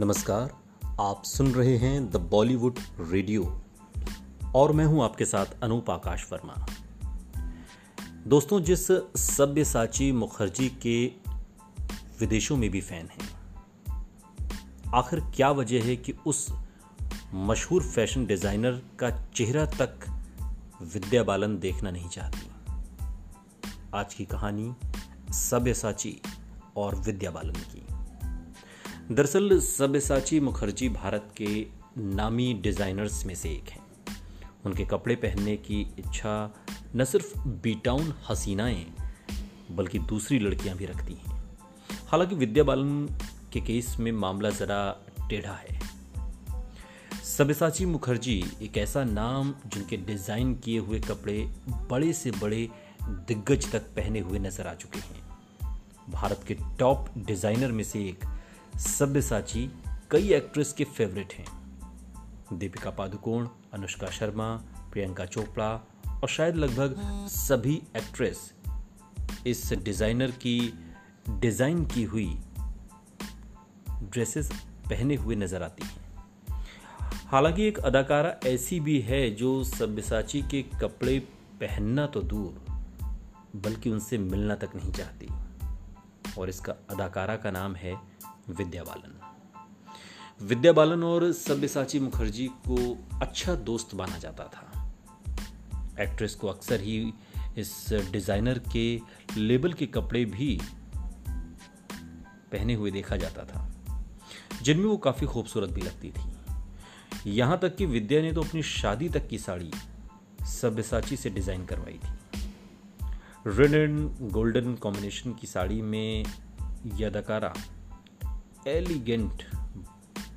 नमस्कार, आप सुन रहे हैं द बॉलीवुड रेडियो और मैं हूँ आपके साथ अनूप आकाश वर्मा। दोस्तों, जिस सब्यसाची मुखर्जी के विदेशों में भी फ़ैन हैं, आखिर क्या वजह है कि उस मशहूर फ़ैशन डिज़ाइनर का चेहरा तक विद्या बालन देखना नहीं चाहती? आज की कहानी सब्यसाची और विद्या बालन की। दरअसल सब्यसाची मुखर्जी भारत के नामी डिज़ाइनर्स में से एक हैं। उनके कपड़े पहनने की इच्छा न सिर्फ़ बीटाउन हसीनाएँ, बल्कि दूसरी लड़कियाँ भी रखती हैं। हालाँकि विद्या बालन के केस में मामला ज़रा टेढ़ा है। सब्यसाची मुखर्जी एक ऐसा नाम जिनके डिज़ाइन किए हुए कपड़े बड़े से बड़े दिग्गज तक पहने हुए नज़र आ चुके हैं। भारत के टॉप डिज़ाइनर में से एक सब्यसाची कई एक्ट्रेस के फेवरेट हैं। दीपिका पादुकोण, अनुष्का शर्मा, प्रियंका चोपड़ा और शायद लगभग सभी एक्ट्रेस इस डिज़ाइनर की डिज़ाइन की हुई ड्रेसेस पहने हुए नज़र आती हैं। हालाँकि एक अदाकारा ऐसी भी है जो सब्यसाची के कपड़े पहनना तो दूर, बल्कि उनसे मिलना तक नहीं चाहती। और इसका अदाकारा का नाम है विद्या बालन। विद्या बालन और सब्यसाची मुखर्जी को अच्छा दोस्त माना जाता था। एक्ट्रेस को अक्सर ही इस डिज़ाइनर के लेबल के कपड़े भी पहने हुए देखा जाता था, जिनमें वो काफ़ी खूबसूरत भी लगती थी। यहाँ तक कि विद्या ने तो अपनी शादी तक की साड़ी सब्यसाची से डिज़ाइन करवाई थी। रेड एंड गोल्डन कॉम्बिनेशन की साड़ी में यह अदाकारा एलिगेंट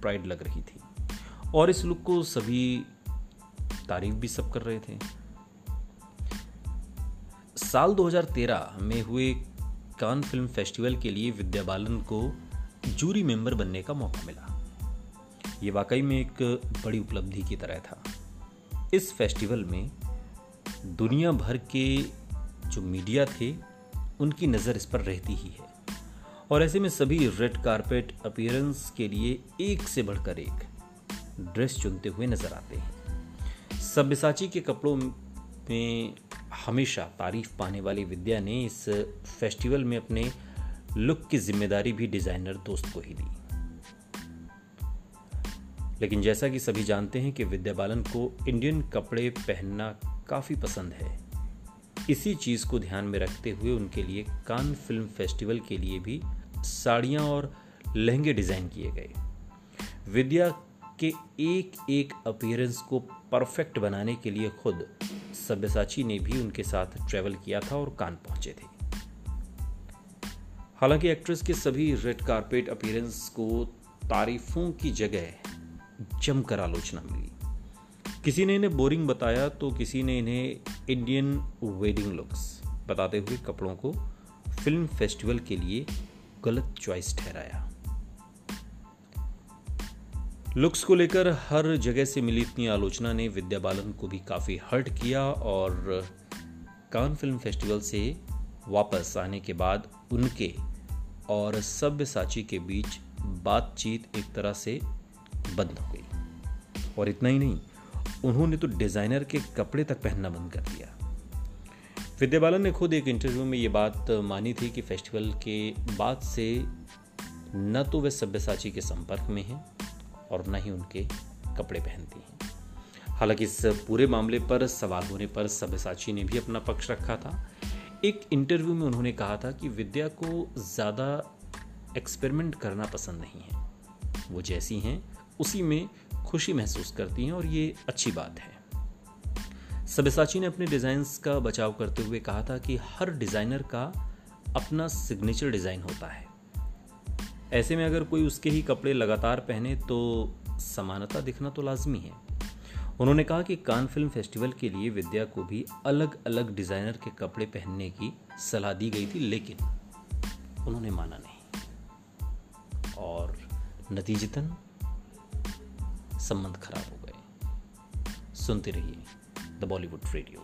प्राइड लग रही थी। और इस लुक को सभी तारीफ़ भी सब कर रहे थे। साल 2013 में हुए कान फ़िल्म फेस्टिवल के लिए विद्या बालन को जूरी मेंबर बनने का मौका मिला। ये वाकई में एक बड़ी उपलब्धि की तरह था। इस फेस्टिवल में दुनिया भर के जो मीडिया थे, उनकी नज़र इस पर रहती ही है। और ऐसे में सभी रेड कारपेट अपीयरेंस के लिए एक से बढ़कर एक ड्रेस चुनते हुए नज़र आते हैं। सब्यसाची के कपड़ों में हमेशा तारीफ़ पाने वाली विद्या ने इस फेस्टिवल में अपने लुक की ज़िम्मेदारी भी डिज़ाइनर दोस्त को ही दी। लेकिन जैसा कि सभी जानते हैं कि विद्या बालन को इंडियन कपड़े पहनना काफ़ी पसंद है। इसी चीज़ को ध्यान में रखते हुए उनके लिए कान फ़िल्म फेस्टिवल के लिए भी साड़ियाँ और लहंगे डिज़ाइन किए गए। विद्या के एक एक अपीयरेंस को परफेक्ट बनाने के लिए खुद सब्यसाची ने भी उनके साथ ट्रेवल किया था और कान पहुँचे थे। हालाँकि एक्ट्रेस के सभी रेड कारपेट अपीयरेंस को तारीफों की जगह जमकर आलोचना मिली। किसी ने इन्हें बोरिंग बताया तो किसी ने इन्हें इंडियन वेडिंग लुक्स बताते हुए कपड़ों को फ़िल्म फेस्टिवल के लिए गलत चॉइस ठहराया। लुक्स को लेकर हर जगह से मिली इतनी आलोचना ने विद्या बालन को भी काफ़ी हर्ट किया और कान फ़िल्म फेस्टिवल से वापस आने के बाद उनके और सभ्य साची के बीच बातचीत एक तरह से बंद हो गई। और इतना ही नहीं, उन्होंने तो डिज़ाइनर के कपड़े तक पहनना बंद कर दिया। विद्या बालन ने खुद एक इंटरव्यू में ये बात मानी थी कि फेस्टिवल के बाद से न तो वे सभ्यसाची के संपर्क में हैं और न ही उनके कपड़े पहनती हैं। हालाँकि इस पूरे मामले पर सवाल होने पर सभ्यसाची ने भी अपना पक्ष रखा था। एक इंटरव्यू में उन्होंने कहा था कि विद्या को ज़्यादा एक्सपेरिमेंट करना पसंद नहीं है। वो जैसी हैं, उसी में खुशी महसूस करती हैं और ये अच्छी बात है। सबसाची ने अपने डिज़ाइंस का बचाव करते हुए कहा था कि हर डिज़ाइनर का अपना सिग्नेचर डिज़ाइन होता है। ऐसे में अगर कोई उसके ही कपड़े लगातार पहने तो समानता दिखना तो लाजमी है। उन्होंने कहा कि कान फ़िल्म फेस्टिवल के लिए विद्या को भी अलग अलग डिज़ाइनर के कपड़े पहनने की सलाह दी गई थी, लेकिन उन्होंने माना नहीं। और नतीजतन संबंध खराब हो गए। सुनते रहिए। The Bollywood Radio.